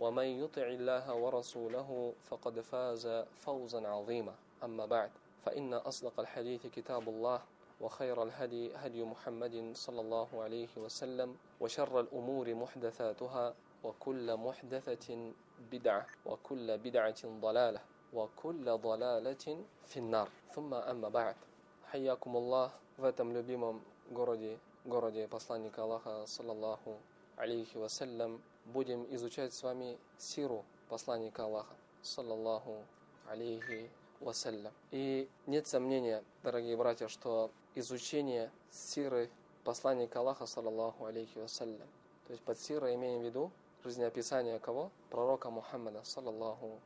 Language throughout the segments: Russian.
ومن يطع الله ورسوله فقد فاز فوزا عظيما أما بعد فإن أصدق الحديث كتاب الله وخير الهدي هدي محمد صلى الله عليه وسلم وشر الأمور محدثاتها وكل محدثة بدعة وكل بدعة ضلالة وكل ضلالة في النار ثم أما بعد حياكم الله в этом любимом городе, городе посланника Аллаха, саллаллаху алейхи вассалям, будем изучать с вами сиру посланника Аллаха, саллаллаху алейхи вассалям. И нет сомнения, дорогие братья, что изучение сиры посланника Аллаха, саллаллаху алейхи вассалям, то есть под сирой имеем в виду жизнеописание кого? Пророка Мухаммада, саллаллаху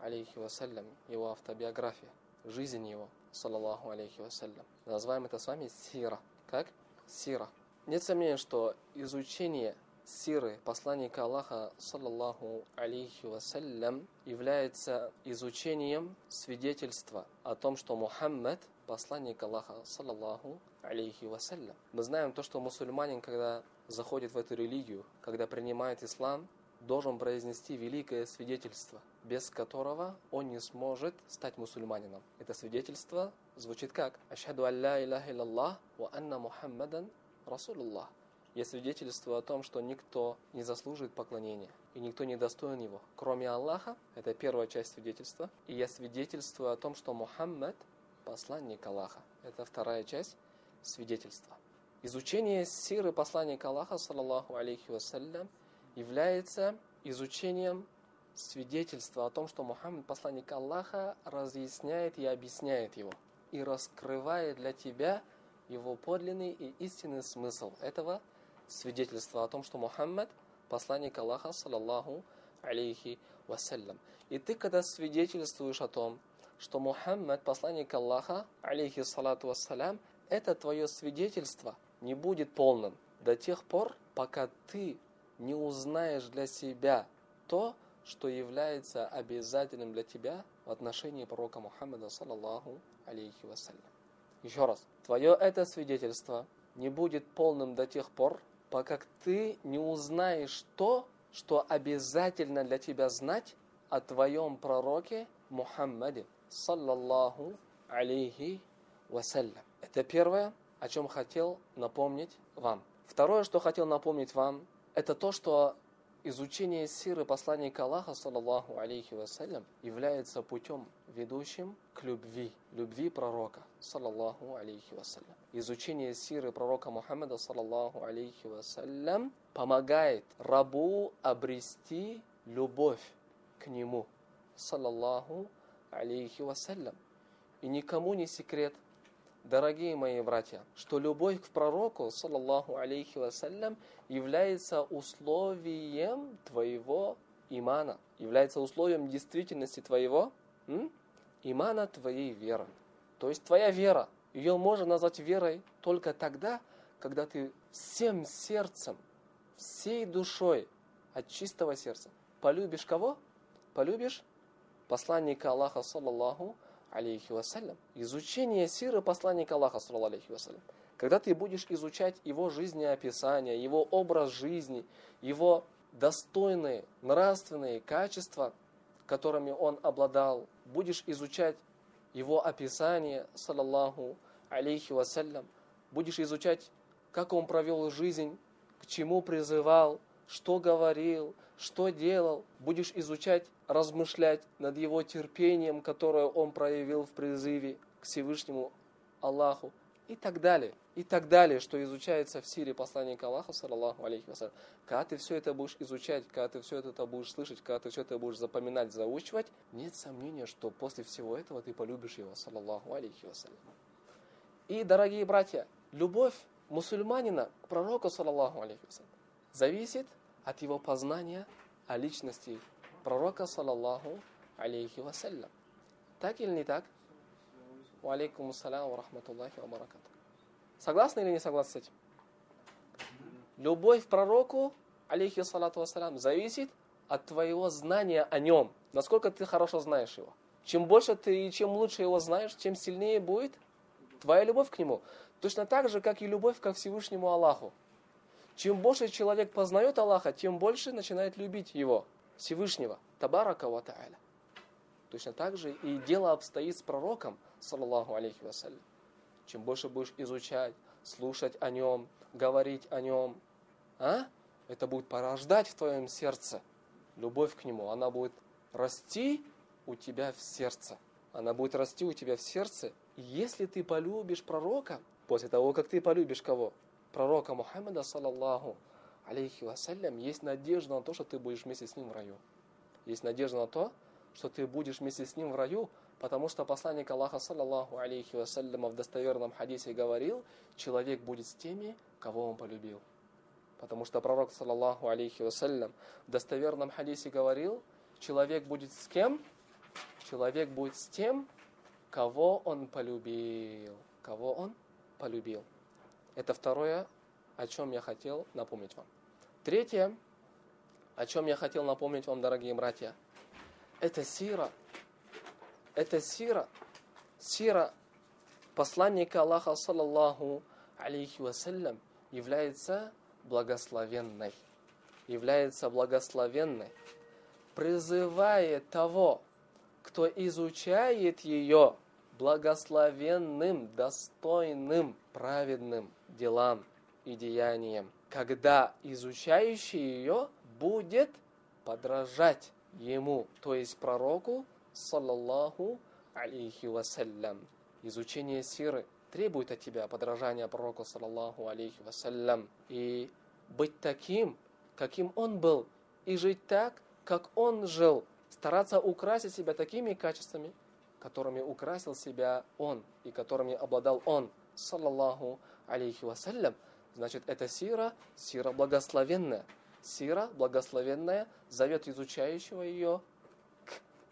алейхи вассалям, его автобиография, жизнь его, саллаллаху алейхи вассалям. Называем это с вами сира. Как? Сира. Нет сомнения, что изучение сиры посланника Аллаха, саллаллаху алейхи вассалям, является изучением свидетельства о том, что Мухаммад посланник Аллаха, саллаллаху алейхи вассалям. Мы знаем то, что мусульманин, когда заходит в эту религию, когда принимает ислам, должен произнести великое свидетельство, без которого он не сможет стать мусульманином. Это свидетельство звучит как «Ашхаду алля илляха иллаллах ва анна Мухаммадан Расулуллах». Есть свидетельство о том, что никто не заслуживает поклонения, и никто не достоин его, кроме Аллаха. Это первая часть свидетельства. И есть свидетельство о том, что Мухаммад – посланник Аллаха. Это вторая часть свидетельства. Изучение сиры посланника Аллаха, саллаллаху алейхи вассалям, является изучением свидетельства о том, что Мухаммад, посланник Аллаха, разъясняет и объясняет его и раскрывает для тебя его подлинный и истинный смысл этого свидетельства о том, что Мухаммад – посланник Аллаха, саллаллаху алейхи вассалям. И ты, когда свидетельствуешь о том, что Мухаммад – посланник Аллаха, алейхи салату вассалям, это твое свидетельство не будет полным до тех пор, пока ты не узнаешь для себя то, что является обязательным для тебя в отношении пророка Мухаммада, саллаллаху алейхи вассалям. Еще раз, твое это свидетельство не будет полным до тех пор, пока ты не узнаешь то, что обязательно для тебя знать о твоем пророке Мухаммаде, саллаллаху алейхи вассалям. Это первое, о чем хотел напомнить вам. Второе, что хотел напомнить вам, это то, что изучение сиры посланника Аллаха, саллаллаху алейхи вассалям, является путем ведущим к любви, любви пророка, саллаллаху алейхи вассалям. Изучение сиры пророка Мухаммада, саллаллаху алейхи вассалям, помогает рабу обрести любовь к нему, саллаллаху алейхи вассалям. И никому не секрет, Дорогие мои братья, что любовь к пророку, саллаллаху алейхи вассалям, является условием твоего имана, является условием действительности твоего м? имана, твоей веры. То есть твоя вера, ее можно назвать верой только тогда, когда ты всем сердцем, всей душой, от чистого сердца полюбишь кого? Полюбишь посланника Аллаха, саллаллаху алейхи вассалям. Изучение сиры посланника Аллаха, саллаллаху алейхи вассалям. Когда ты будешь изучать его жизнеописание, его образ жизни, его достойные нравственные качества, которыми он обладал, будешь изучать его описание, саллаллаху алейхи вассалям, будешь изучать, как он провел жизнь, к чему призывал, что говорил, что делал, будешь изучать, размышлять над его терпением, которое он проявил в призыве к Всевышнему Аллаху и так далее. И так далее, что изучается в сире посланника Аллаха, саллаллаху алейхи вассалям. Когда ты все это будешь изучать, когда ты все это будешь слышать, когда ты все это будешь запоминать, заучивать, нет сомнения, что после всего этого ты полюбишь его, саллаллаху алейхи вассалям. И, дорогие братья, любовь мусульманина к пророку, саллаллаху алейхи вассалям, зависит от его познания о личности пророка, саллаллаху алейхи вассалям. Так или не так? Ва алейкум ассалям ва рахматуллахи ва. Согласны или не согласны с этим? Любовь к пророку, алейхи салату вассалям, зависит от твоего знания о нем. Насколько ты хорошо знаешь его. Чем больше ты и чем лучше его знаешь, тем сильнее будет твоя любовь к нему. Точно так же, как и любовь ко Всевышнему Аллаху. Чем больше человек познает Аллаха, тем больше начинает любить его, Всевышнего, Табарака ва. Точно так же и дело обстоит с пророком, саллаллаху алейхи вассалям. Чем больше будешь изучать, слушать о нем, говорить о нем, а? это будет порождать в твоем сердце любовь к нему. Она будет расти у тебя в сердце. Она будет расти у тебя в сердце. Если ты полюбишь пророка, после того, как ты полюбишь кого? Пророка Мухаммада, саллаллаху алейхи вассалям, есть надежда на то, что ты будешь вместе с ним в раю. Есть надежда на то, что ты будешь вместе с ним в раю, потому что посланник Аллаха, саллаллаху алейхи вассаляма, в достоверном хадисе говорил, человек будет с теми, кого он полюбил. Потому что пророк, саллаллаху алейхи вассалям, в достоверном хадисе говорил, человек будет с кем? Человек будет с тем, кого он полюбил. Кого он полюбил. Это второе, о чем я хотел напомнить вам. Третье, о чем я хотел напомнить вам, дорогие братья, это сира. Это сира. Сира посланника Аллаха, саллаллаху алейхи вассалям, является благословенной. Является благословенной. Призывая того, кто изучает ее благословенным, достойным, праведным делам и деяниям, когда изучающий ее будет подражать ему, то есть пророку, саллаллаху алейхи вассалям. Изучение сиры требует от тебя подражания пророку, саллаллаху алейхи вассалям. И быть таким, каким он был, и жить так, как он жил. Стараться украсить себя такими качествами, которыми украсил себя он и которыми обладал он, саллаллаху алейхи вассалям. Значит, это сира, сира благословенная. Сира благословенная зовет изучающего ее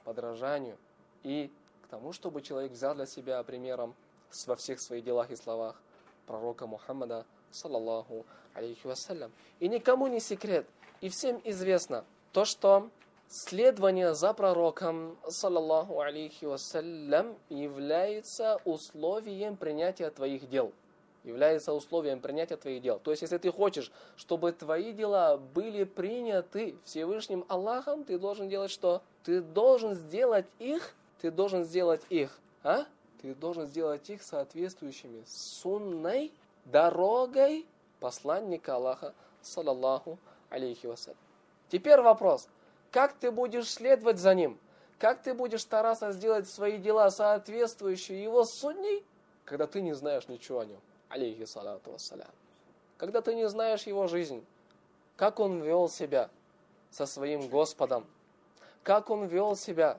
подражанию и к тому, чтобы человек взял для себя примером во всех своих делах и словах пророка Мухаммада, саллаллаху алейхи вассалям. И никому не секрет, и всем известно то, что следование за пророком, саллаллаху алейхи вассалям, является условием принятия твоих дел – является условием принятия твоих дел. То есть, если ты хочешь, чтобы твои дела были приняты Всевышним Аллахом, ты должен делать что? Ты должен сделать их, ты должен сделать их, а? Ты должен сделать их соответствующими сунной дорогой посланника Аллаха, саллаллаху алейхи вассалям. Теперь вопрос. Как ты будешь следовать за ним? Как ты будешь стараться сделать свои дела соответствующие его сунней, когда ты не знаешь ничего о нем? Алейхи салату вассалям. Когда ты не знаешь его жизнь, как он вел себя со своим Господом, как он вел себя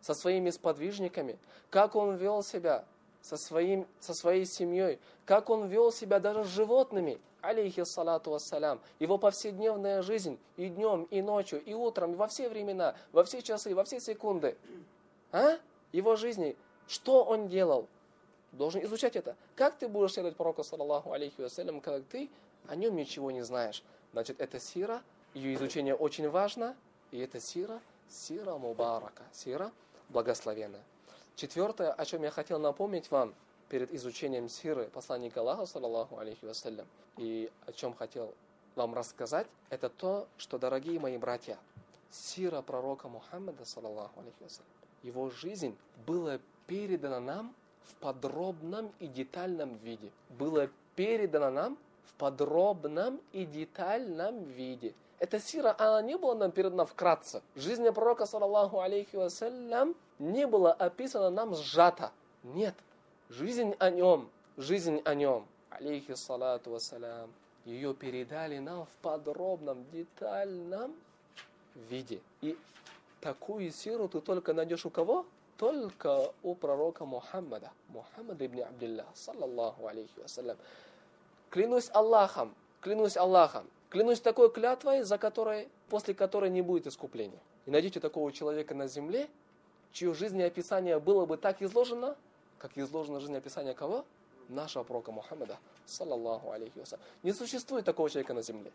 со своими сподвижниками, как он вел себя со, своим, со своей семьей, как он вел себя даже с животными, алейхи салату вассалям, его повседневная жизнь и днем, и ночью, и утром, и во все времена, во все часы, во все секунды. А? Его жизни, что он делал, должен изучать это. Как ты будешь следовать пророку, саллаллаху алейхи вассалям, когда ты о нем ничего не знаешь? Значит, это сира, ее изучение очень важно, и это сира, сира мубарака, сира благословенная. Четвертое, о чем я хотел напомнить вам перед изучением сиры посланника Аллаха, саллаллаху алейхи вассалям, и о чем хотел вам рассказать, это то, что, дорогие мои братья, сира пророка Мухаммада, саллаллаху алейхи вассалям, его жизнь была передана нам в подробном и детальном виде. Было передано нам в подробном и детальном виде. Эта сира, она не была нам передана вкратце. Жизнь пророка, саллаллаху алейхи вассалям, не была описана нам сжато. Нет. Жизнь о нем, жизнь о нем, алейхи салату вассалям, ее передали нам в подробном, детальном виде. И такую сиру ты только найдешь у кого? Только у пророка Мухаммада, Мухаммада ибн Абдилlah, саллаллаху алейхи вассалям. Клянусь Аллахом, клянусь Аллахом, клянусь такой клятвой, за которой, после которой не будет искупления. И найдите такого человека на земле, чье жизнеописание было бы так изложено, как изложено жизнеописание кого? Нашего пророка Мухаммада, саллаллаху алейхи вассалям. Не существует такого человека на земле.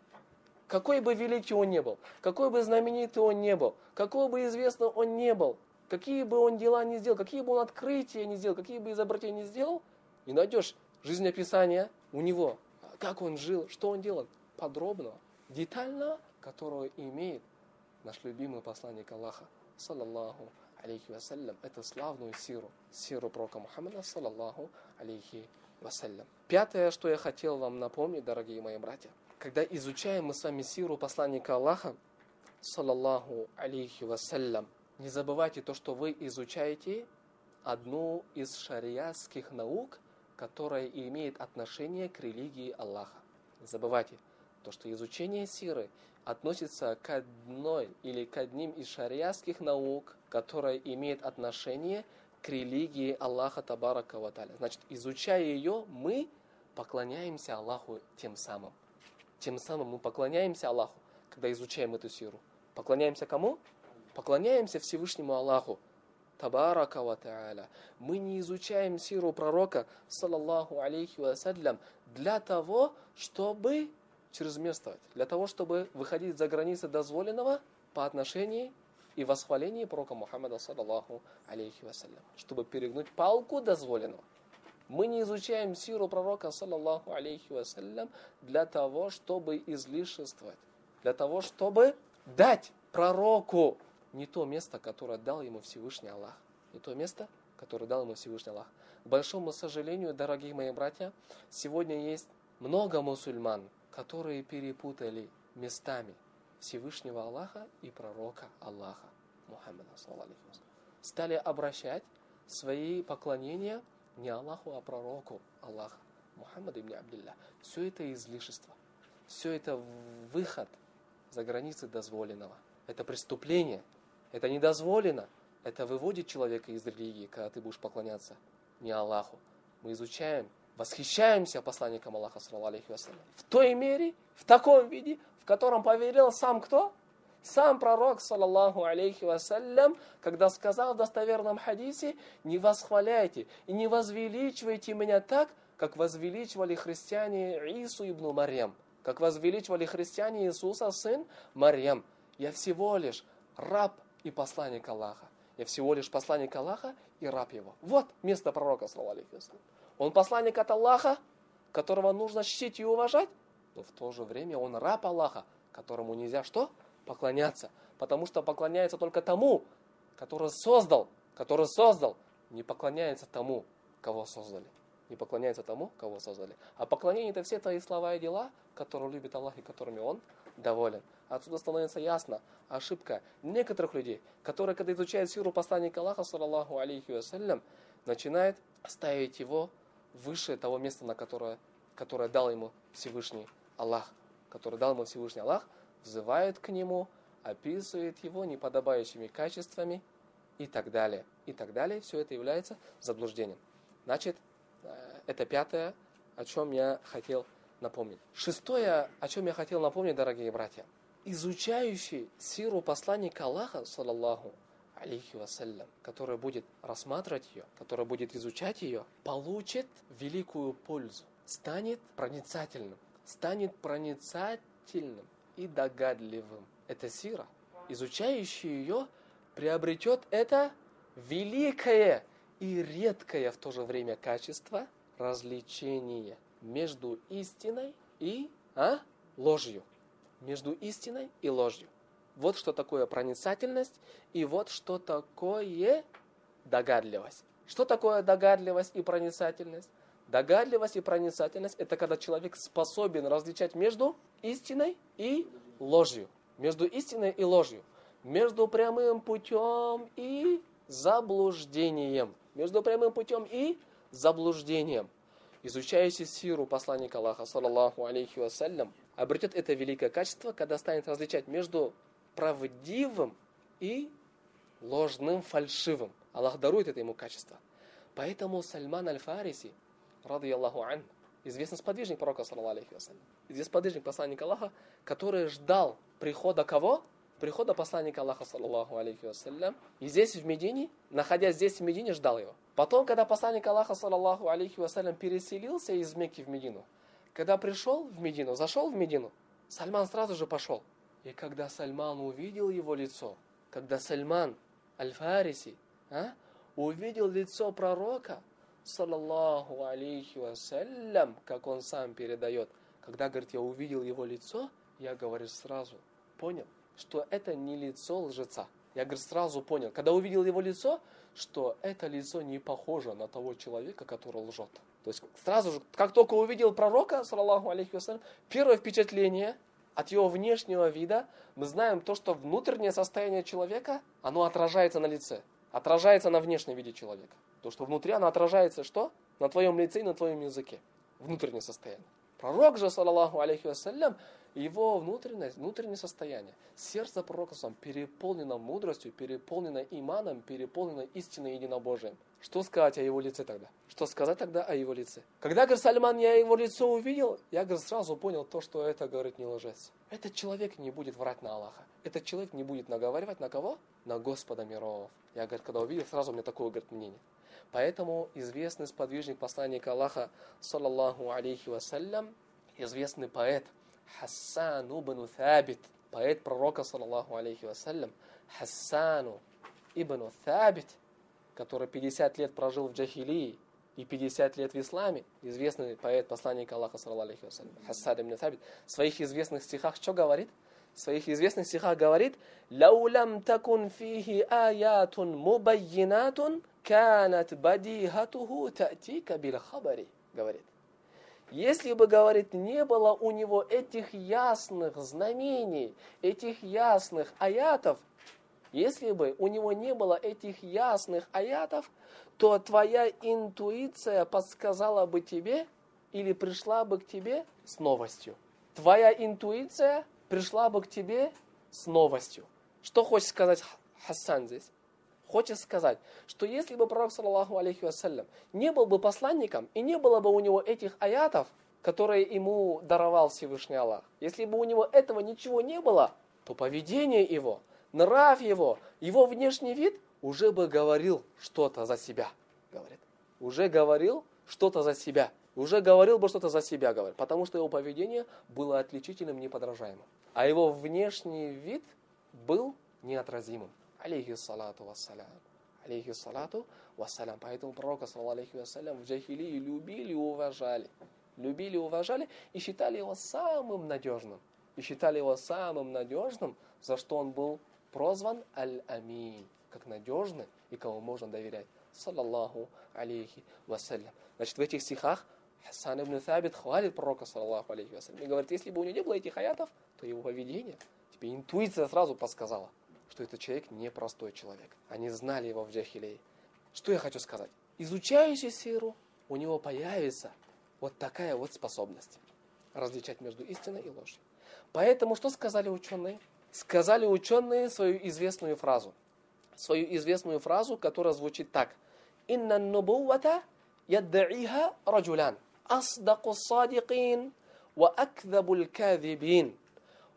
Какой бы великий он не был, какой бы знаменитый он не был, какой бы известный он не был, какие бы он дела не сделал, какие бы он открытия не сделал, какие бы изобретения не сделал, не найдешь жизнеописания у него, как он жил, что он делал, подробно, детально, которого имеет наш любимый посланник Аллаха, саллаллаху алейхи вассалям, это славную сиру, сиру пророка Мухаммада, саллаллаху алейхи вассалям. Пятое, что я хотел вам напомнить, дорогие мои братья – когда изучаем мы с вами сиру посланника Аллаха, саллаллаху алейхи вассалям, не забывайте то, что вы изучаете одну из шариатских наук, которая имеет отношение к религии Аллаха. Не забывайте то, что изучение сиры относится к одной или к одним из шариатских наук, которая имеет отношение к религии Аллаха Табарака Ваталя. Значит, изучая ее, мы поклоняемся Аллаху тем самым. Тем самым мы поклоняемся Аллаху, когда изучаем эту сиру. Поклоняемся кому? Поклоняемся Всевышнему Аллаху. Табарака ва та'аля. Мы не изучаем сиру пророка, саллаллаху алейхи вассалям, для того, чтобы чрезмерствовать, для того, чтобы выходить за границы дозволенного по отношению и восхвалению пророка Мухаммада, саллаллаху алейхи вассалям, чтобы перегнуть палку дозволенного. Мы не изучаем сиру пророка, саллаллаху алейхи вассалям, для того, чтобы излишествовать, для того, чтобы дать пророку не то место, которое дал ему Всевышний Аллах, не то место, которое дал ему Всевышний Аллах. К большому сожалению, дорогие мои братья, сегодня есть много мусульман, которые перепутали местами Всевышнего Аллаха и пророка Аллаха, Мухаммада, стали обращать свои поклонения не Аллаху, а пророку Аллаха, Мухаммад ибн Абдилля. Все это излишество. Все это выход за границы дозволенного. Это преступление. Это недозволено. Это выводит человека из религии, когда ты будешь поклоняться не Аллаху. Мы изучаем, восхищаемся посланником Аллаха, саллаллаху в той мере, в таком виде, в котором поверил сам кто? Сам пророк, саллаллаху алейхи вассалям, когда сказал в достоверном хадисе, не восхваляйте и не возвеличивайте меня так, как возвеличивали христиане Ису ибн Марьям, как возвеличивали христиане Иисуса, сын Марьям. Я всего лишь раб и посланник Аллаха. Я всего лишь посланник Аллаха и раб его. Вот место пророка, саллаллаху Он посланник от Аллаха, которого нужно чтить и уважать, но в то же время он раб Аллаха, которому нельзя что? поклоняться, потому что поклоняется только тому, который создал, который создал, не поклоняется тому, кого создали. Не поклоняется тому, кого создали. А поклонение это все твои слова и дела, которые любит Аллах и которыми Он доволен. Отсюда становится ясно ошибка некоторых людей, которые, когда изучают сиру посланника Аллаха, саллаллаху алейхи вассалям, начинают ставить его выше того места, на которое, которое дал ему Всевышний Аллах, который дал ему Всевышний Аллах, взывает к нему, описывает его неподобающими качествами и так далее. И так далее. Все это является заблуждением. Значит, э, это пятое, о чем я хотел напомнить. Шестое, о чем я хотел напомнить, дорогие братья. Изучающий сиру посланника Аллаха, саллаллаху алейхи вассалям, который будет рассматривать ее, который будет изучать ее, получит великую пользу, станет проницательным, станет проницательным и догадливым. Это сира. Изучающий ее приобретет это великое и редкое в то же время качество развлечения между истиной и а, ложью. Между истиной и ложью. Вот что такое проницательность и вот что такое догадливость. Что такое догадливость и проницательность? Догадливость и проницательность – это когда человек способен различать между истиной и ложью. между истиной и ложью, между прямым путем и заблуждением, между прямым путем и заблуждением. Изучающий сиру посланника Аллаха, саллаллаху алейхи вассалям, обретет это великое качество, когда станет различать между правдивым и ложным, фальшивым. Аллах дарует это ему качество. Поэтому Сальман аль-Фариси, ради Аллаху ан, известный сподвижник пророка, саллаллаху вассалям, известный сподвижник посланника Аллаха, который ждал прихода кого? Прихода посланника Аллаха, саллаллаху алейхи вассалям, и здесь в Медине, находясь здесь в Медине, ждал его. Потом, когда посланник Аллаха, саллаллаху алейхи вассалям, переселился из Мекки в Медину, когда пришел в Медину, зашел в Медину, Сальман сразу же пошел. И когда Сальман увидел его лицо, когда Сальман Аль-Фариси а, увидел лицо пророка, саллаллаху алейхи вассалям, как он сам передает, когда, говорит, я увидел его лицо, я, говорю, сразу понял, что это не лицо лжеца. Я, говорит, сразу понял, когда увидел его лицо, что это лицо не похоже на того человека, который лжет. То есть сразу же, как только увидел пророка, саллаху алейхи вассалям, первое впечатление от его внешнего вида, мы знаем то, что внутреннее состояние человека, оно отражается на лице, отражается на внешнем виде человека. То, что внутри оно отражается что? На твоем лице и на твоем языке. Внутреннее состояние. Пророк же, саллаху алейхи вассалям, его внутреннее, внутреннее состояние, сердце пророка сам переполнено мудростью, переполнено иманом, переполнено истинной единобожием. Что сказать о его лице тогда? Что сказать тогда о его лице? Когда, говорит, Сальман, я его лицо увидел, я, говорит, сразу понял то, что это, говорит, не лжец. Этот человек не будет врать на Аллаха. Этот человек не будет наговаривать на кого? На Господа миров. Я, говорит, когда увидел, сразу у меня такое, говорит, мнение. Поэтому известный сподвижник посланника Аллаха, саллаллаху алейхи вассалям, известный поэт Хассан ибн Thабит, поэт пророка, саллаллаху алейхи вассалям, Хассану ибн Thабит, который 50 лет прожил в джахилии и 50 лет в исламе, известный поэт, посланник Аллаха, саллаллаху алейхи ибн Thабит, в своих известных стихах что говорит? В своих известных стихах говорит, «Лаулям такун фихи аятун мубайинатун, канат бадихатуху та'тика бил хабари, говорит. Если бы, говорит, не было у него этих ясных знамений, этих ясных аятов, если бы у него не было этих ясных аятов, то твоя интуиция подсказала бы тебе или пришла бы к тебе с новостью. Твоя интуиция пришла бы к тебе с новостью. Что хочет сказать Хасан здесь? Хочет сказать, что если бы пророк, саллаху алейхи вассалям, не был бы посланником и не было бы у него этих аятов, которые ему даровал Всевышний Аллах, если бы у него этого ничего не было, то поведение его, нрав его, его внешний вид уже бы говорил что-то за себя, говорит. Уже говорил что-то за себя. Уже говорил бы что-то за себя, говорит. Потому что его поведение было отличительным, неподражаемым. А его внешний вид был неотразимым алейхи салату вассалям. Алейхи салату вассалям. Поэтому пророка, саллаллаху вассалям, в джахилии любили и уважали. Любили и уважали и считали его самым надежным. И считали его самым надежным, за что он был прозван Аль-Амин, как надежный и кому можно доверять. Саллаллаху алейхи вассалям. Значит, в этих стихах Хасан ибн Табит хвалит пророка, саллаллаху алейхи вассалям, и говорит, если бы у него не было этих аятов, то его поведение, тебе интуиция сразу подсказала – что этот человек непростой человек. Они знали его в Джахилее. Что я хочу сказать? Изучающий сиру, у него появится вот такая вот способность различать между истиной и ложью. Поэтому что сказали ученые? Сказали ученые свою известную фразу. Свою известную фразу, которая звучит так. «Инна нубувата яддаиха раджулян, асдаку садикин, ва акдабу кадибин,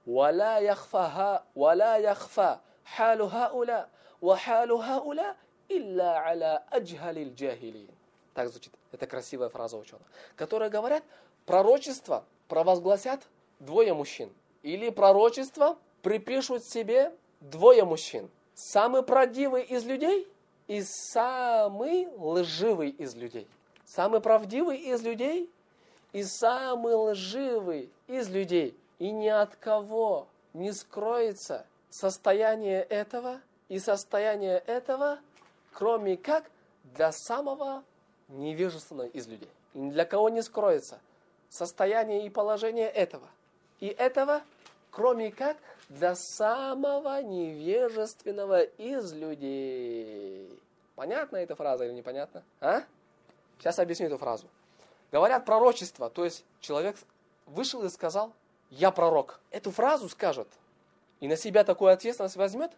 ва ла яхфаха, ва ла яхфа حال هؤلاء وحال هؤلاء إلا على أجهل الجاهلين. Так звучит. Это красивая фраза ученых. Которые говорят, пророчество провозгласят двое мужчин. Или пророчество припишут себе двое мужчин. Самый правдивый из людей и самый лживый из людей. Самый правдивый из людей и самый лживый из людей. И ни от кого не скроется состояние этого и состояние этого, кроме как для самого невежественного из людей. И ни для кого не скроется состояние и положение этого. И этого, кроме как для самого невежественного из людей. Понятна эта фраза или непонятна? А? Сейчас объясню эту фразу. Говорят пророчество, то есть человек вышел и сказал, я пророк. Эту фразу скажет и на себя такую ответственность возьмет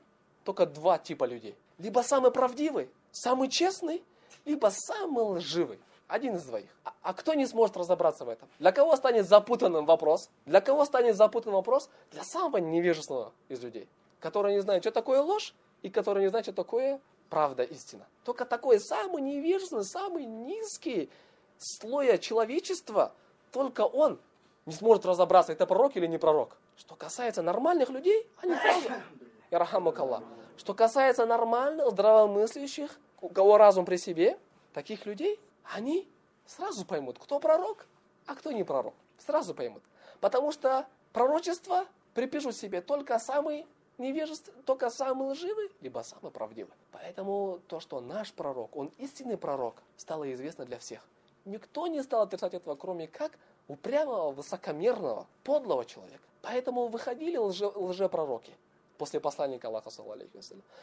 только два типа людей. Либо самый правдивый, самый честный, либо самый лживый. Один из двоих. А, а кто не сможет разобраться в этом? Для кого станет запутанным вопрос? Для кого станет запутанным вопрос? Для самого невежественного из людей, который не знает, что такое ложь, и который не знает, что такое правда, истина. Только такой самый невежественный, самый низкий слой человечества, только он не сможет разобраться, это пророк или не пророк. Что касается нормальных людей, они. Ирахамакаллах. Что касается нормальных, здравомыслящих, у кого разум при себе, таких людей, они сразу поймут, кто пророк, а кто не пророк. Сразу поймут. Потому что пророчество припишут себе только самый невежественный, только самый лживый, либо самый правдивый. Поэтому то, что наш пророк, он истинный пророк, стало известно для всех. Никто не стал отрицать этого, кроме как упрямого, высокомерного, подлого человека. Поэтому выходили лже, лжепророки после посланника Аллаха,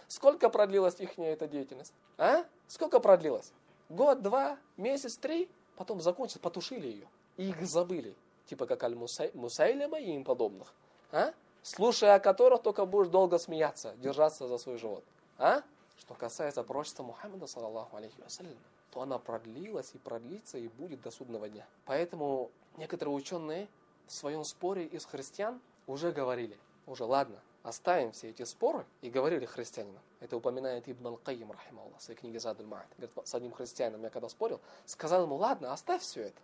Сколько продлилась их эта деятельность? А? Сколько продлилась? Год, два, месяц, три? Потом закончилось, потушили ее. И их забыли. Типа как Аль-Мусайлима и им подобных. А? Слушая о которых только будешь долго смеяться, держаться за свой живот. А? Что касается пророчества Мухаммада, саллаллаху алейхи вассалям, то она продлилась и продлится и будет до судного дня. Поэтому некоторые ученые в своем споре из христиан уже говорили, уже ладно, оставим все эти споры и говорили христианинам. Это упоминает Ибн Ал-Кайим, рахималлах, в своей книге Задуль Ма'ад. Говорит, с одним христианином я когда спорил, сказал ему, ладно, оставь все это.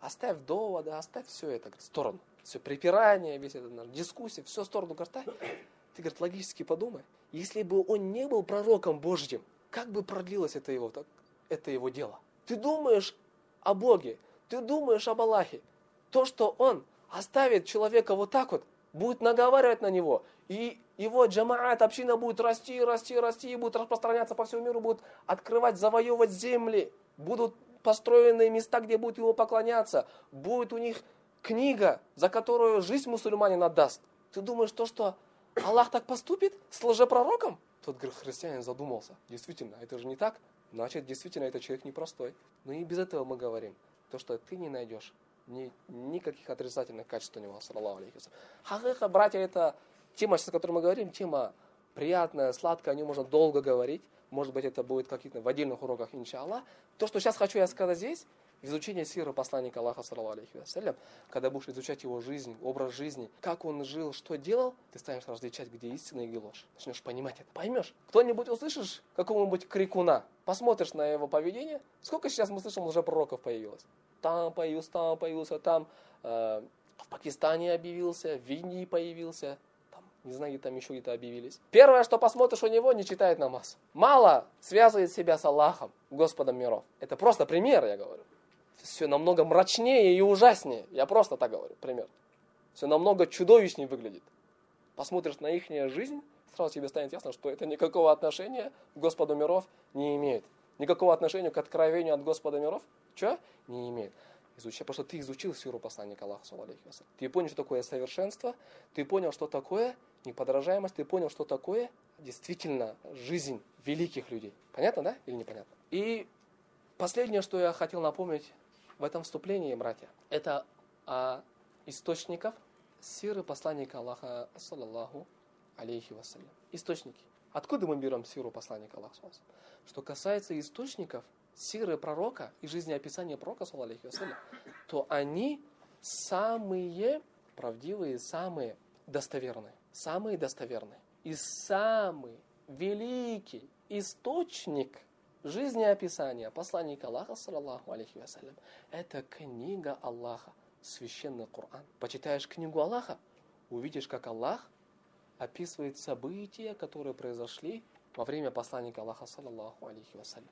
Оставь доводы, оставь все это говорит, в сторону. Все припирание, весь этот дискуссия, все в сторону. Говорит, ты, говорит, логически подумай. Если бы он не был пророком Божьим, как бы продлилось это его, так, это его дело? Ты думаешь о Боге, ты думаешь об Аллахе. То, что он оставит человека вот так вот, будет наговаривать на него, и его джамаат, община будет расти, расти, расти, и будет распространяться по всему миру, будет открывать, завоевывать земли, будут построенные места, где будут его поклоняться, будет у них книга, за которую жизнь мусульманин отдаст. Ты думаешь, то, что Аллах так поступит с лжепророком? Тот христианин задумался. Действительно, это же не так. Значит, действительно, этот человек непростой. Но и без этого мы говорим. То, что ты не найдешь ни, никаких отрицательных качеств у него, саллаху алейхи Хахиха, братья, это тема, с которой мы говорим, тема приятная, сладкая, о ней можно долго говорить. Может быть, это будет каких-то в отдельных уроках, иншаллах. То, что сейчас хочу я сказать здесь, изучение сиры посланника Аллаха, вассалям, когда будешь изучать его жизнь, образ жизни, как он жил, что делал, ты станешь различать, где истина и где ложь. Начнешь понимать это. Поймешь. Кто-нибудь услышишь какого-нибудь крикуна, посмотришь на его поведение, сколько сейчас мы слышим уже пророков появилось? Там появился, там появился, там э, в Пакистане объявился, в Индии появился, не знаю, где там еще где-то объявились. Первое, что посмотришь у него, не читает намаз. Мало связывает себя с Аллахом, Господом миров. Это просто пример, я говорю. Все намного мрачнее и ужаснее. Я просто так говорю, пример. Все намного чудовищнее выглядит. Посмотришь на их жизнь, сразу тебе станет ясно, что это никакого отношения к Господу миров не имеет. Никакого отношения к откровению от Господа миров что? Не имеет. Изучай, потому что ты изучил сиру посланника Аллаха, Ты понял, что такое совершенство, ты понял, что такое неподражаемость, ты понял, что такое действительно жизнь великих людей. Понятно, да? Или непонятно? И последнее, что я хотел напомнить в этом вступлении, братья, это о источников сиры посланника Аллаха, саллаллаху алейхи вассалям. Источники. Откуда мы берем сиру посланника Аллаха? Что касается источников, сиры пророка и жизнеописания пророка, вассалям, то они самые правдивые, самые достоверные. Самые достоверные. И самый великий источник жизнеописания посланника Аллаха, саллаллаху алейхи вассалям, это книга Аллаха, священный Коран. Почитаешь книгу Аллаха, увидишь, как Аллах описывает события, которые произошли во время посланника Аллаха, саллаллаху алейхи вассалям.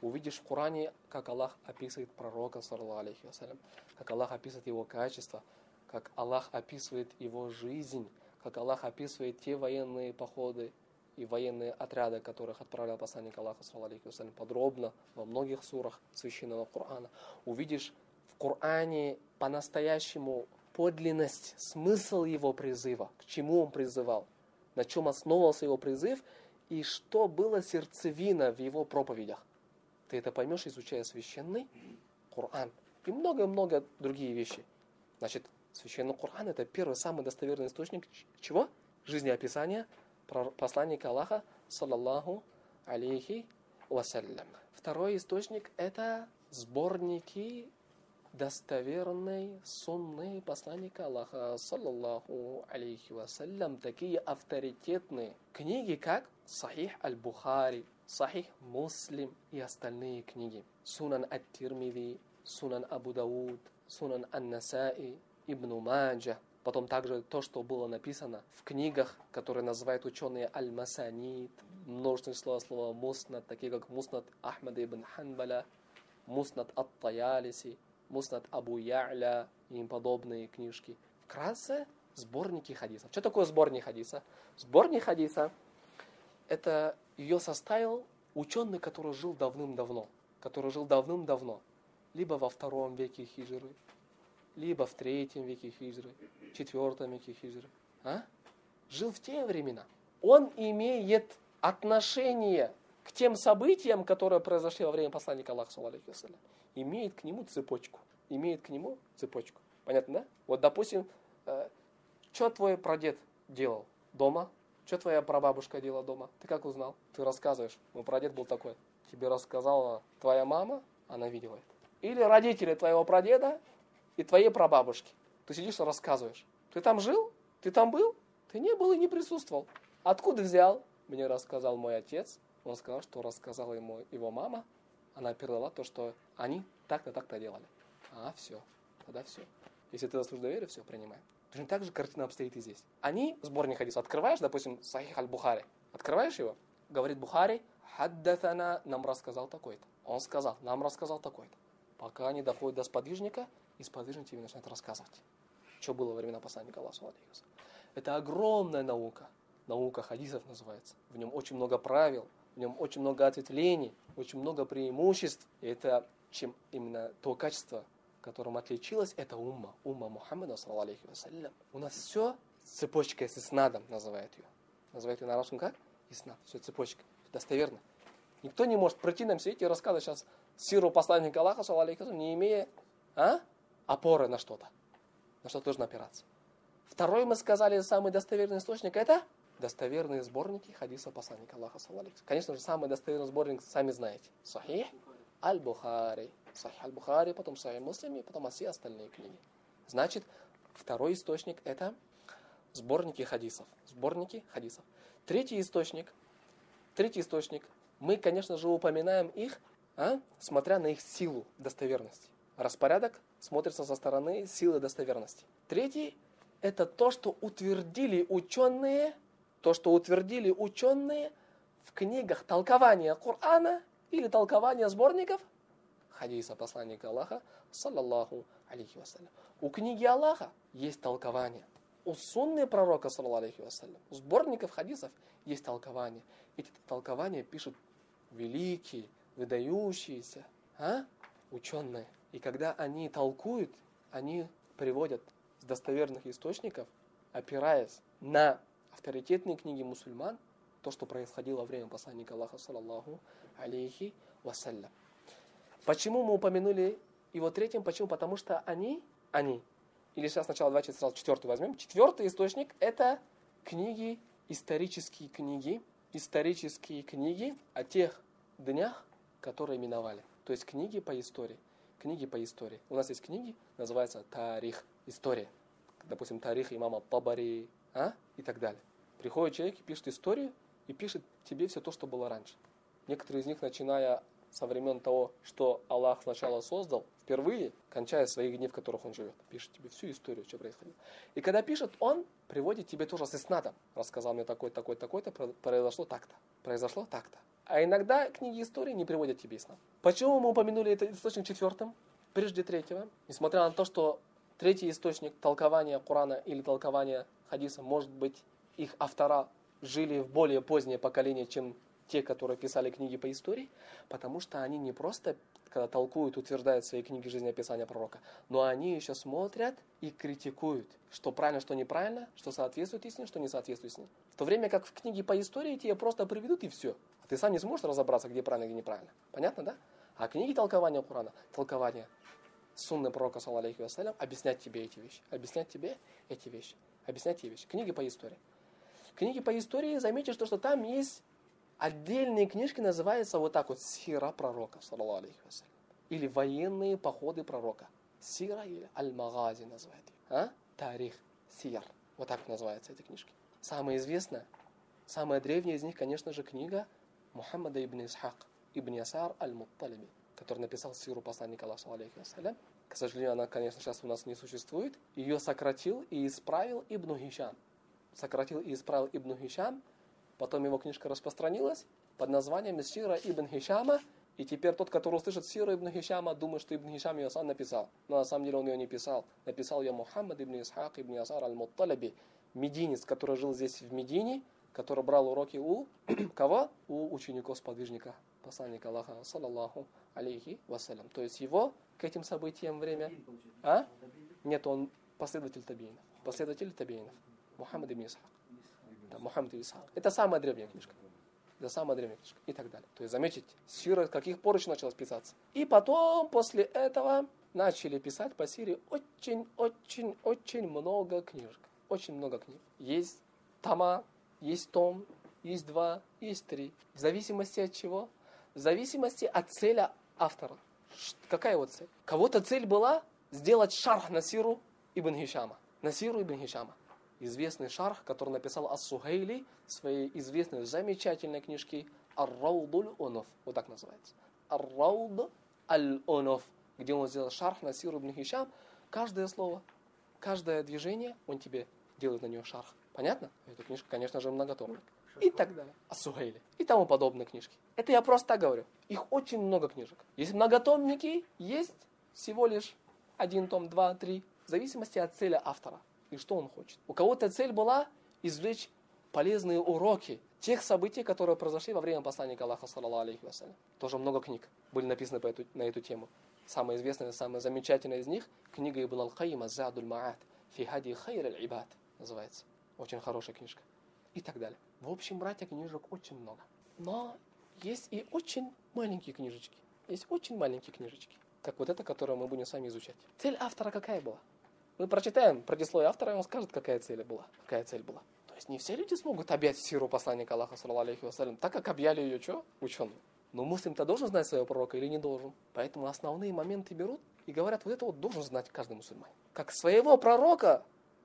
Увидишь в Коране, как Аллах описывает пророка, алейхи вассалям, как Аллах описывает его качество, как Аллах описывает его жизнь, как Аллах описывает те военные походы и военные отряды, которых отправлял посланник Аллаха, вассалям, подробно во многих сурах священного Корана. Увидишь в Коране по-настоящему подлинность, смысл его призыва, к чему он призывал, на чем основывался его призыв и что было сердцевина в его проповедях. Ты это поймешь, изучая священный Коран и много-много другие вещи. Значит, священный Коран это первый самый достоверный источник чего? Жизнеописания посланника Аллаха, саллаллаху алейхи вассалям. Второй источник это сборники достоверной сунны посланника Аллаха, саллаллаху алейхи вассалям, такие авторитетные книги, как Сахих Аль-Бухари, Сахих Муслим и остальные книги. Сунан Ат-Тирмиди, Сунан Абу Дауд, Сунан Ан-Насаи, Ибн Маджа. Потом также то, что было написано в книгах, которые называют ученые Аль-Масанид, множественное слово слова Муснат, такие как Муснат Ахмада ибн Ханбаля, Муснат Ат-Таялиси, Муснат Абу Я'ля и им подобные книжки. Вкратце сборники хадисов. Что такое сборник хадиса? Сборник хадиса – это ее составил ученый, который жил давным-давно. Который жил давным-давно. Либо во втором веке хиджры, либо в третьем веке хиджры, четвертом веке хиджры. А? Жил в те времена. Он имеет отношение к тем событиям, которые произошли во время посланника Аллаха, имеет к нему цепочку. Имеет к нему цепочку. Понятно, да? Вот, допустим, э, что твой прадед делал дома? Что твоя прабабушка делала дома? Ты как узнал? Ты рассказываешь. Мой прадед был такой. Тебе рассказала твоя мама, она видела это. Или родители твоего прадеда и твоей прабабушки. Ты сидишь и рассказываешь. Ты там жил? Ты там был? Ты не был и не присутствовал. Откуда взял? Мне рассказал мой отец. Он сказал, что рассказала ему его мама. Она передала то, что они так-то, так-то делали. А, все. Тогда все. Если ты заслужишь доверие, все, принимаем. Точно так же картина обстоит и здесь. Они, сборник хадисов, открываешь, допустим, Сахих аль-Бухари, открываешь его, говорит Бухари, хаддатана нам рассказал такой-то. Он сказал, нам рассказал такой-то. Пока они доходят до сподвижника, и сподвижник тебе начинает рассказывать, что было во времена посланника Аллаха. Это огромная наука наука хадисов называется. В нем очень много правил, в нем очень много ответвлений, очень много преимуществ. И это чем именно то качество, которым отличилась эта умма, умма Мухаммада, саллаллаху вассалям. У нас все цепочка с иснадом называют ее. Называют ее на арабском как? Иснад. Все цепочка. Достоверно. Никто не может пройти нам все эти рассказы сейчас сиру посланника Аллаха, саллаллаху не имея а? Опоры на что-то. На что должен опираться. Второй мы сказали, самый достоверный источник это достоверные сборники хадиса посланника Аллаха, Конечно же, самый достоверный сборник, сами знаете, Сахих Аль-Бухари. Сахих Аль-Бухари, потом Сахих Муслим, и потом все остальные книги. Значит, второй источник это сборники хадисов. Сборники хадисов. Третий источник, третий источник, мы, конечно же, упоминаем их, а, смотря на их силу достоверности. Распорядок смотрится со стороны силы достоверности. Третий – это то, что утвердили ученые то, что утвердили ученые в книгах толкования Корана или толкования сборников хадиса посланника Аллаха, саллаллаху алейхи вассалям. У книги Аллаха есть толкование. У сунны пророка, саллаллаху алейхи вассалям, у сборников хадисов есть толкование. Эти толкования пишут великие, выдающиеся а? ученые. И когда они толкуют, они приводят с достоверных источников, опираясь на авторитетные книги мусульман, то, что происходило во время посланника Аллаха, саллаллаху алейхи вассалям. Почему мы упомянули его третьим? Почему? Потому что они, они, или сейчас сначала давайте сразу четвертый возьмем. Четвертый источник – это книги, исторические книги, исторические книги о тех днях, которые миновали. То есть книги по истории. Книги по истории. У нас есть книги, называется Тарих, история. Допустим, Тарих имама Табари, а? и так далее. Приходит человек и пишет историю, и пишет тебе все то, что было раньше. Некоторые из них, начиная со времен того, что Аллах сначала создал, впервые, кончая своих дней, в которых он живет. Пишет тебе всю историю, что происходило. И когда пишет, он приводит тебе тоже с иснатом. Рассказал мне такой, такой, такой-то, произошло так-то. Произошло так-то. А иногда книги истории не приводят тебе иснат. Почему мы упомянули этот источник четвертым, прежде третьего? Несмотря на то, что третий источник толкования Корана или толкования хадиса может быть их автора жили в более позднее поколение, чем те, которые писали книги по истории, потому что они не просто толкуют, утверждают свои книги жизнеописания пророка. Но они еще смотрят и критикуют, что правильно, что неправильно, что соответствует истине, что не соответствует истине. В то время как в книге по истории тебе просто приведут и все. А ты сам не сможешь разобраться, где правильно, где неправильно. Понятно, да? А книги толкования Корана, толкования сунны пророка, саллаллаху вассалям, объяснять тебе эти вещи. Объяснять тебе эти вещи. Объяснять тебе вещи. Книги по истории. Книги по истории, заметишь, что, что там есть отдельные книжки, называются вот так вот «Сира пророка». Или «Военные походы пророка». Сира или Аль-Магази называют их. А? Тарих, Сир. Вот так называются эти книжки. Самая известная, самая древняя из них, конечно же, книга Мухаммада ибн Исхак, ибн Ясар Аль-Мутталиби, который написал Сиру посланника Аллаха, алейхи К сожалению, она, конечно, сейчас у нас не существует. Ее сократил и исправил Ибн Хишам. Сократил и исправил Ибн Хишам. Потом его книжка распространилась под названием Сира Ибн Хишама – и теперь тот, который услышит Сиру Ибн Хишама, думает, что Ибн Хишам ее сам написал. Но на самом деле он ее не писал. Написал ее Мухаммад Ибн Исхак Ибн Ясар Аль-Мутталаби, мединец, который жил здесь в Медине, который брал уроки у кого? У учеников сподвижника, посланника Аллаха, саллаллаху алейхи вассалям. То есть его к этим событиям время... А? Нет, он последователь табиинов. Последователь табиинов. Мухаммад Ибн Исхак. Да, Мухаммад Исхак. Это самая древняя книжка до самой древней книжки и так далее. То есть заметить, сира с каких пор еще началась писаться. И потом, после этого, начали писать по Сирии очень-очень-очень много книжек. Очень много книг. Есть тома, есть том, есть два, есть три. В зависимости от чего? В зависимости от цели автора. Какая его цель? Кого-то цель была сделать шарх на Сиру Ибн Хишама. На Сиру Ибн Хишама известный шарх, который написал Ас-Сухейли в своей известной, замечательной книжке Ар-Раудуль Онов. Вот так называется. Ар-Рауд Аль-Онов. Где он сделал шарх на Сиру ибн Хишам. Каждое слово, каждое движение, он тебе делает на нее шарх. Понятно? Эта книжка, конечно же, многотомник. И так далее. Ас-Сухейли. И тому подобные книжки. Это я просто так говорю. Их очень много книжек. Есть многотомники, есть всего лишь один том, два, три. В зависимости от цели автора и что он хочет. У кого-то цель была извлечь полезные уроки тех событий, которые произошли во время посланника Аллаха, саллаллаху алейхи вассалям. Тоже много книг были написаны по эту, на эту тему. Самая известная, самая замечательная из них книга Ибн Ал-Каима «Задуль Ма'ат» «Фи хади хайр аль-ибад» называется. Очень хорошая книжка. И так далее. В общем, братья, книжек очень много. Но есть и очень маленькие книжечки. Есть очень маленькие книжечки. Как вот эта, которую мы будем с вами изучать. Цель автора какая была? Мы прочитаем предисловие автора, и он скажет, какая цель была. Какая цель была. То есть не все люди смогут объять сиру посланника Аллаха, саллаллаху вассалям, так как объяли ее что? Ученые. Но муслим-то должен знать своего пророка или не должен. Поэтому основные моменты берут и говорят, вот это вот должен знать каждый мусульманин. Как своего пророка,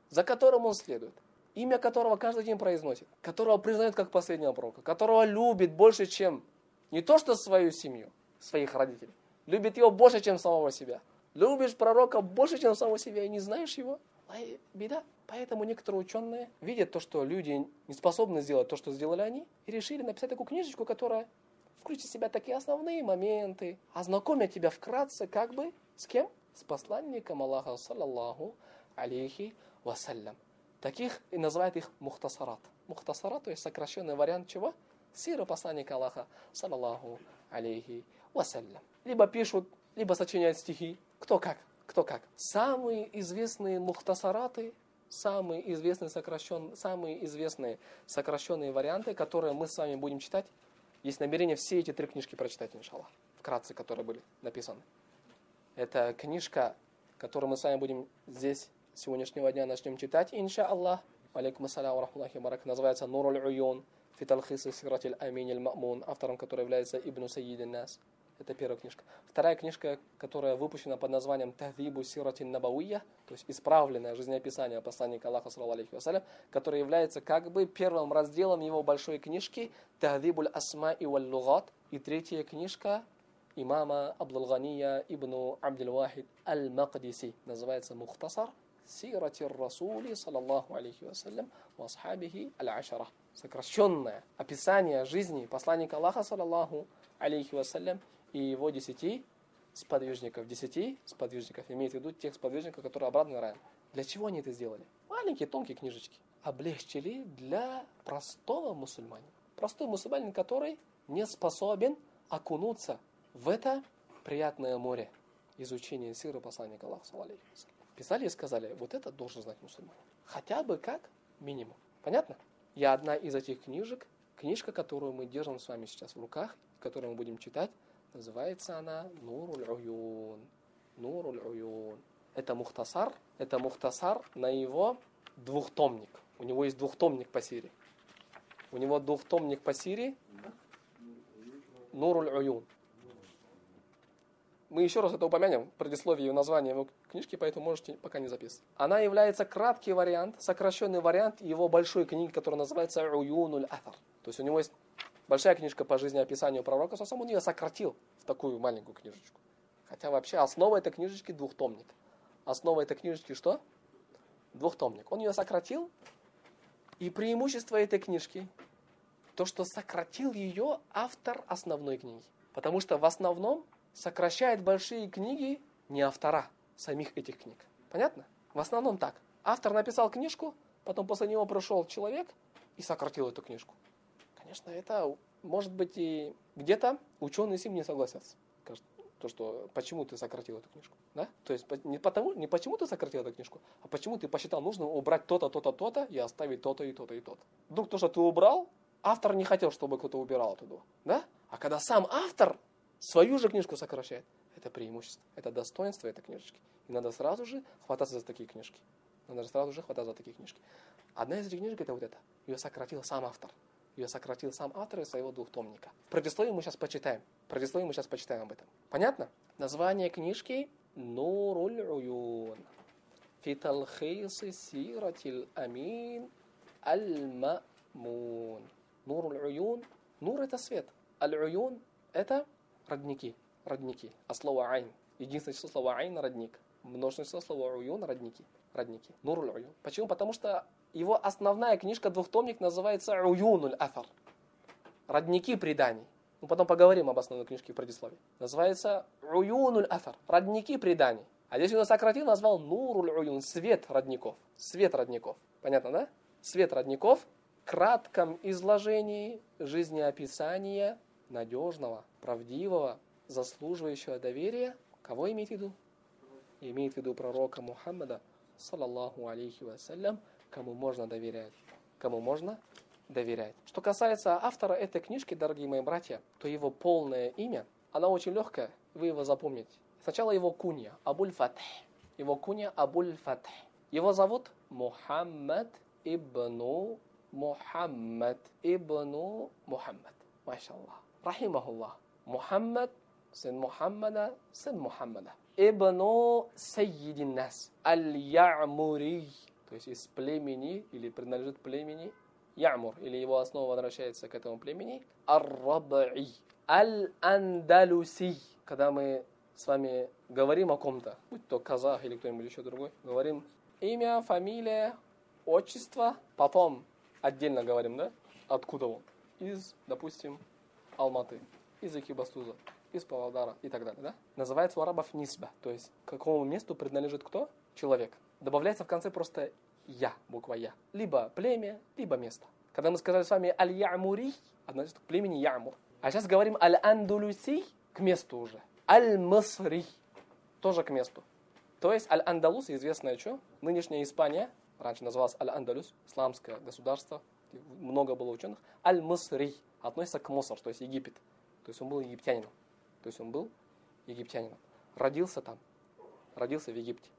за которым он следует. Имя которого каждый день произносит. Которого признает как последнего пророка. Которого любит больше, чем не то что свою семью, своих родителей. Любит его больше, чем самого себя. Любишь пророка больше, чем самого себя, и не знаешь его. А беда. Поэтому некоторые ученые видят то, что люди не способны сделать то, что сделали они, и решили написать такую книжечку, которая включит в себя такие основные моменты, ознакомят тебя вкратце, как бы, с кем? С посланником Аллаха, саллаллаху алейхи вассалям. Таких и называют их мухтасарат. Мухтасарат, то есть сокращенный вариант чего? Сира посланника Аллаха, саллаллаху алейхи вассалям. Либо пишут, либо сочиняют стихи, кто как? Кто как? Самые известные мухтасараты, самые известные, сокращен, самые известные сокращенные варианты, которые мы с вами будем читать, есть намерение все эти три книжки прочитать, иншаллах, вкратце, которые были написаны. Это книжка, которую мы с вами будем здесь сегодняшнего дня начнем читать, иншаллах. Алейкум ассаляму рахматуллахи барак. Называется Нуруль Уюн, Фиталхисы Сиратиль Аминиль Ма'мун, автором которой является Ибн Саyyидин Нас. Это первая книжка. Вторая книжка, которая выпущена под названием Тахвибу Сиратин Набауия, то есть исправленное жизнеописание посланника Аллаха, саллаху вассалям, которое является как бы первым разделом его большой книжки Тахвибуль Асма и Валь Лугат. И третья книжка имама Абдулгания ибн Абдул-Вахид Аль-Мақдиси. Называется Мухтасар Сирати Расули, саллаллаху алейхи вассалям, ва асхабихи аль-ашара. Сокращенное описание жизни посланника Аллаха, саллаллаху алейхи вассалям, и его десяти сподвижников. Десяти сподвижников имеет в виду тех сподвижников, которые обратно рай. Для чего они это сделали? Маленькие тонкие книжечки. Облегчили для простого мусульманина. Простой мусульманин, который не способен окунуться в это приятное море изучения сира посланника Аллаха. Писали и сказали, вот это должен знать мусульманин. Хотя бы как минимум. Понятно? Я одна из этих книжек, книжка, которую мы держим с вами сейчас в руках, которую мы будем читать, называется она Нуруль Уюн. Нуруль Уюн. Это мухтасар, это мухтасар на его двухтомник. У него есть двухтомник по Сирии. У него двухтомник по Сирии. Нуруль Уюн. Мы еще раз это упомянем, предисловие и название его книжки, поэтому можете пока не записывать. Она является краткий вариант, сокращенный вариант его большой книги, которая называется Уюнуль Атар. То есть у него есть большая книжка по жизнеописанию пророка, сам он ее сократил в такую маленькую книжечку. Хотя вообще основа этой книжечки двухтомник. Основа этой книжечки что? Двухтомник. Он ее сократил, и преимущество этой книжки то, что сократил ее автор основной книги. Потому что в основном сокращает большие книги не автора самих этих книг. Понятно? В основном так. Автор написал книжку, потом после него пришел человек и сократил эту книжку. Конечно, это может быть и где-то ученые с ним не согласятся. То, что почему ты сократил эту книжку. Да? То есть не, потому, не почему ты сократил эту книжку, а почему ты посчитал нужно убрать то-то, то-то, то-то и оставить то-то и то-то и то-то. Вдруг то, что ты убрал, автор не хотел, чтобы кто-то убирал оттуда. Да? А когда сам автор свою же книжку сокращает. Это преимущество, это достоинство этой книжечки. И надо сразу же хвататься за такие книжки. Надо сразу же хвататься за такие книжки. Одна из этих книжек это вот эта. Ее сократил сам автор Ее сократил сам автор из своего двухтомника. Предисловие мы сейчас почитаем. Предисловие мы сейчас почитаем об этом. Понятно? Название книжки Нуруль Уюн. في تلخيص سيرة الأمين المأمون نور العيون نور это свет аль-уюн это родники, родники. А слово айн, единственное число слова айн – родник. Множественное число слова уюн – родники, родники. Нуруль уюн. Почему? Потому что его основная книжка, двухтомник, называется Уюнуль Афар. Родники преданий. Мы потом поговорим об основной книжке в предисловии. Называется Уюнуль Афар. Родники преданий. А здесь он сократил, назвал Нуруль Уюн. Свет родников. Свет родников. Понятно, да? Свет родников кратком изложении жизнеописания надежного, правдивого, заслуживающего доверия, кого имеет в виду? Имеет в виду пророка Мухаммада, саллаллаху алейхи вассалям, кому можно доверять. Кому можно доверять. Что касается автора этой книжки, дорогие мои братья, то его полное имя, она очень легкая, вы его запомните. Сначала его кунья, Абуль Фатх. Его кунья Абуль Фатх. Его зовут Мухаммад ибну Мухаммад ибну Мухаммад. Машаллах рахимахуллах. Мухаммад, сын Мухаммада, сын Мухаммада. Ибну Сайидин Нас, Аль-Я'мури, то есть из племени, или принадлежит племени Ямур, или его основа возвращается к этому племени, Ар-Раба'i, Аль-Андалуси. Когда мы с вами говорим о ком-то, будь то казах или кто-нибудь еще другой, говорим имя, фамилия, отчество, потом отдельно говорим, да, откуда он. Из, допустим, Алматы, из Экибастуза, из Павлодара и так далее. Да? Называется у арабов нисба, то есть к какому месту принадлежит кто? Человек. Добавляется в конце просто я, буква я. Либо племя, либо место. Когда мы сказали с вами аль-Ямури, относится к племени Ямур. А сейчас говорим аль-Андалуси, к месту уже. Аль-Масри, тоже к месту. То есть Аль-Андалус, известное что? Нынешняя Испания, раньше называлась Аль-Андалус, исламское государство, много было ученых. Аль-Масри, относится к Мосор, то есть Египет. То есть он был египтянином. То есть он был египтянином. Родился там. Родился в Египте.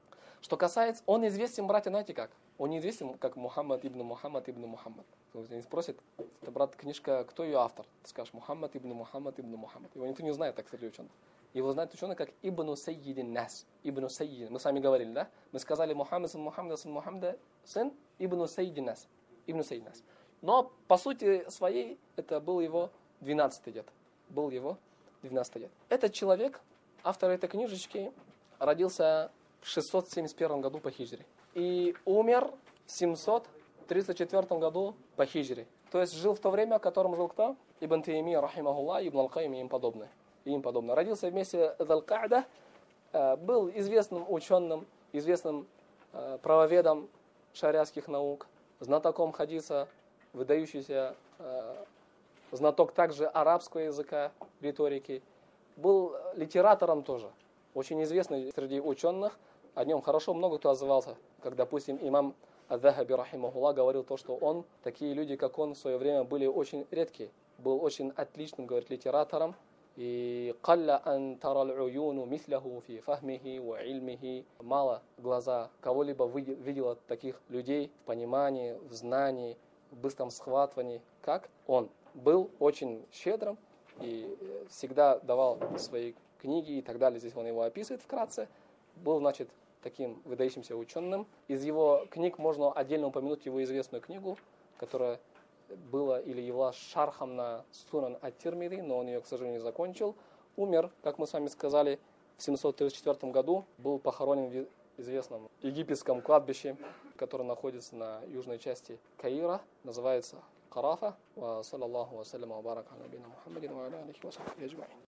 Что касается, он известен, братья, знаете как? Он известен как Мухаммад ибн Мухаммад ибн Мухаммад. Они спросят, это, брат, книжка, кто ее автор? Ты скажешь, Мухаммад ибн Мухаммад ибн Мухаммад. Его никто не знает, так среди ученых. Его знают ученые как Ибн Сайидин Нас. Ибн Сайидин. Мы с вами говорили, да? Мы сказали Мухаммад сын Мухаммада сын Мухаммада сын Ибн Сайидин Нас. Ибн Сайидин Нас. Но по сути своей это был его 12 лет. Был его 12 лет. Этот человек, автор этой книжечки, родился в 671 году по хиджре. И умер в 734 году по хиджре. То есть жил в то время, в котором жил кто? Ибн Тайми, рахимахуллах, Ибн Алкаим и им подобное. И им подобное. Родился вместе с Аль-Ка'да, э, был известным ученым, известным э, правоведом шариатских наук, знатоком хадиса, выдающийся э, знаток также арабского языка, риторики, был литератором тоже, очень известный среди ученых, о нем хорошо много кто отзывался, как, допустим, имам Адзахаби, рахимахулла, говорил то, что он, такие люди, как он, в свое время были очень редкие, был очень отличным, говорит, литератором, и «Калля ан уюну мисляху фи фахмихи ва ильмихи» Мало глаза кого-либо видела таких людей в понимании, в знании, в быстром схватывании, как он. Был очень щедрым и всегда давал свои книги и так далее. Здесь он его описывает вкратце. Был, значит, таким выдающимся ученым. Из его книг можно отдельно упомянуть его известную книгу, которая была или являлась шархом на Сунан Ат-Тирмиди, но он ее, к сожалению, не закончил. Умер, как мы с вами сказали, в 734 году, был похоронен в известном египетском кладбище, которое находится на южной части Каира, называется Карафа.